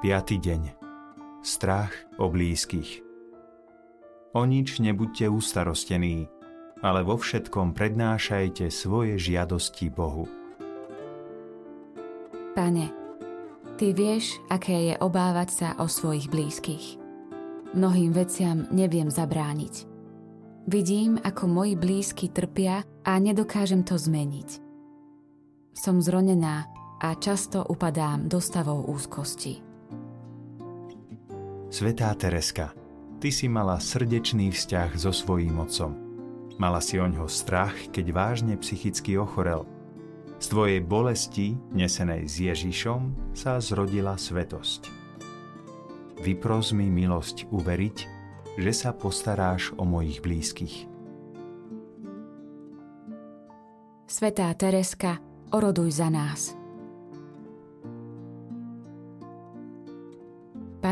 5. deň. Strach o blízkych. O nič nebuďte ustarostení, ale vo všetkom prednášajte svoje žiadosti Bohu. Pane, Ty vieš, aké je obávať sa o svojich blízkych. Mnohým veciam neviem zabrániť. Vidím, ako moji blízky trpia a nedokážem to zmeniť. Som zronená a často upadám do stavov úzkosti. Svetá Tereska, ty si mala srdečný vzťah so svojím otcom. Mala si o ňo strach, keď vážne psychicky ochorel. Z tvojej bolesti, nesenej s Ježišom, sa zrodila svetosť. Vypros mi milosť uveriť, že sa postaráš o mojich blízkych. Svetá Tereska, oroduj za nás.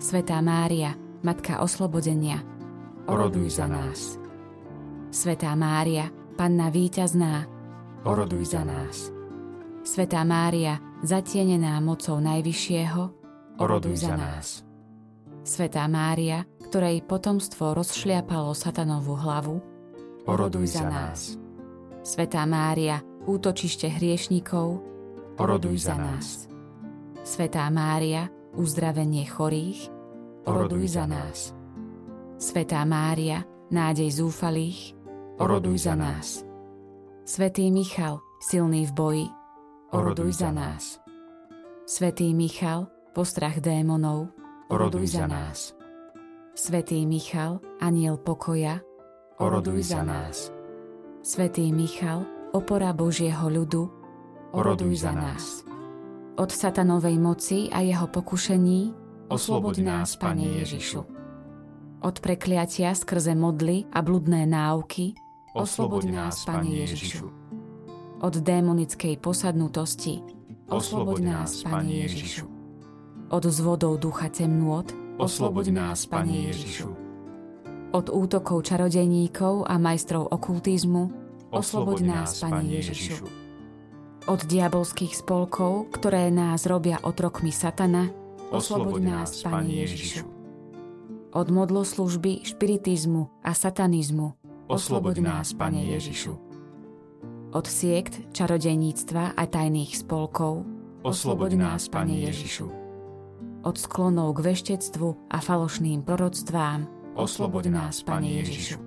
Svetá Mária, Matka oslobodenia, Oroduj za nás. Svetá Mária, Panna víťazná, Oroduj za nás. Svetá Mária, zatienená mocou Najvyššieho, Oroduj za nás. Svetá Mária, ktorej potomstvo rozšliapalo satanovú hlavu, Oroduj za nás. Svetá Mária, útočište hriešnikov, Oroduj za nás. Svetá Mária, uzdravenie chorých, Oroduj za nás. Svetá Mária, nádej zúfalých, Oroduj za nás. Svetý Michal, silný v boji, Oroduj za nás. Svetý Michal, postrach démonov, Oroduj za nás. Svetý Michal, aniel pokoja, Oroduj za nás. Svetý Michal, opora Božieho ľudu, Oroduj za nás. Od satanovej moci a jeho pokušení, Osloboď nás, Pane Ježišu. od prekliatia skrze modly a bludné náuky, Osloboď nás, Pane Ježišu. od démonickej posadnutosti, Osloboď nás, Pane Ježišu. od zvodov ducha temnôt, Osloboď nás, Pane Ježišu. od útokov čarodejníkov a majstrov okultizmu, Osloboď nás, Pane Ježišu. Od diabolských spolkov, ktoré nás robia otrokmi satana, Osloboď nás, Pane Ježišu. od modloslužby, špiritizmu a satanizmu, Osloboď nás, Pane Ježišu. od siekt, čarodejníctva a tajných spolkov, Osloboď nás, Pane Ježišu. od sklonov k veštectvu a falošným proroctvám, Osloboď nás, Pane Ježišu.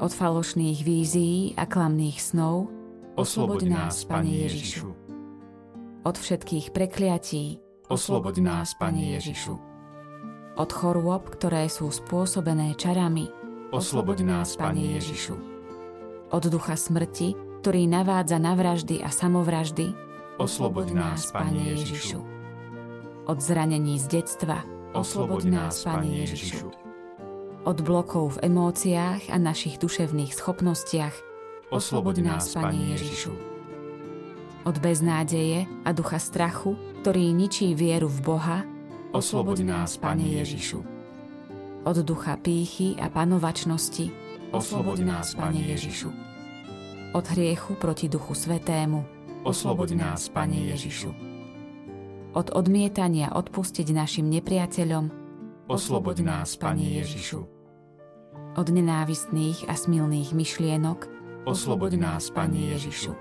od falošných vízií a klamných snov, Osloboď nás, Pane Ježišu. od všetkých prekliatí, Osloboď nás, Pane Ježišu. od chorôb, ktoré sú spôsobené čarami, Osloboď nás, Pane Ježišu. od ducha smrti, ktorý navádza na vraždy a samovraždy, Osloboď nás, Pane Ježišu. od zranení z detstva, Osloboď nás, Pane Ježišu. od blokov v emóciách a našich duševných schopnostiach, Osloboď nás, Pane Ježišu. od beznádeje a ducha strachu, ktorý ničí vieru v Boha, Osloboď nás, Pane Ježišu. od ducha pýchy a panovačnosti, Osloboď nás, Pane Ježišu. od hriechu proti duchu svetému, Osloboď nás, Pane Ježišu. od odmietania odpustiť našim nepriateľom, Osloboď nás, Pane Ježišu. od nenávistných a smilných myšlienok, Osloboď nás, Pane Ježišu.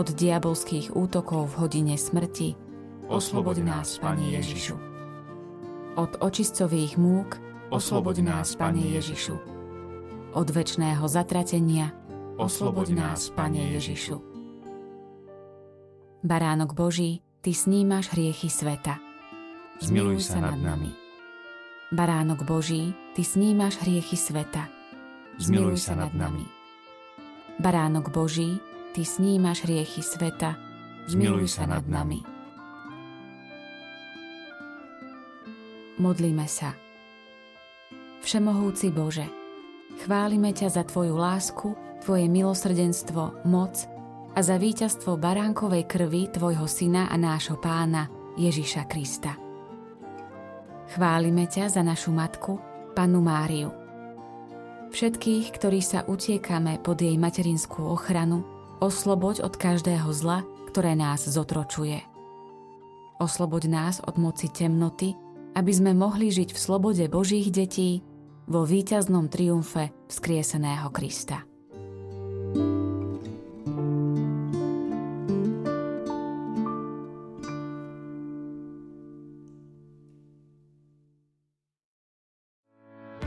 od diabolských útokov v hodine smrti, Osloboď nás, Pane Ježišu. od očistcových múk, Osloboď nás, Pane Ježišu. od väčšného zatratenia, Osloboď nás, Pane Ježišu. Baránok Boží, Ty snímaš hriechy sveta. Zmiluj sa nad nami. Baránok Boží, Ty snímaš hriechy sveta. Zmiluj sa nad nami. Baránok Boží, Ty snímaš hriechy sveta. Zmiluj sa nad nami. Modlíme sa. Všemohúci Bože, chválime ťa za Tvoju lásku, Tvoje milosrdenstvo, moc a za víťazstvo baránkovej krvi Tvojho Syna a nášho Pána Ježiša Krista. Chválime ťa za našu matku, Panu Máriu. Všetkých, ktorí sa utiekame pod jej materinskú ochranu, osloboď od každého zla, ktoré nás zotročuje. Osloboď nás od moci temnoty, aby sme mohli žiť v slobode Božích detí vo víťaznom triumfe vzkrieseného Krista.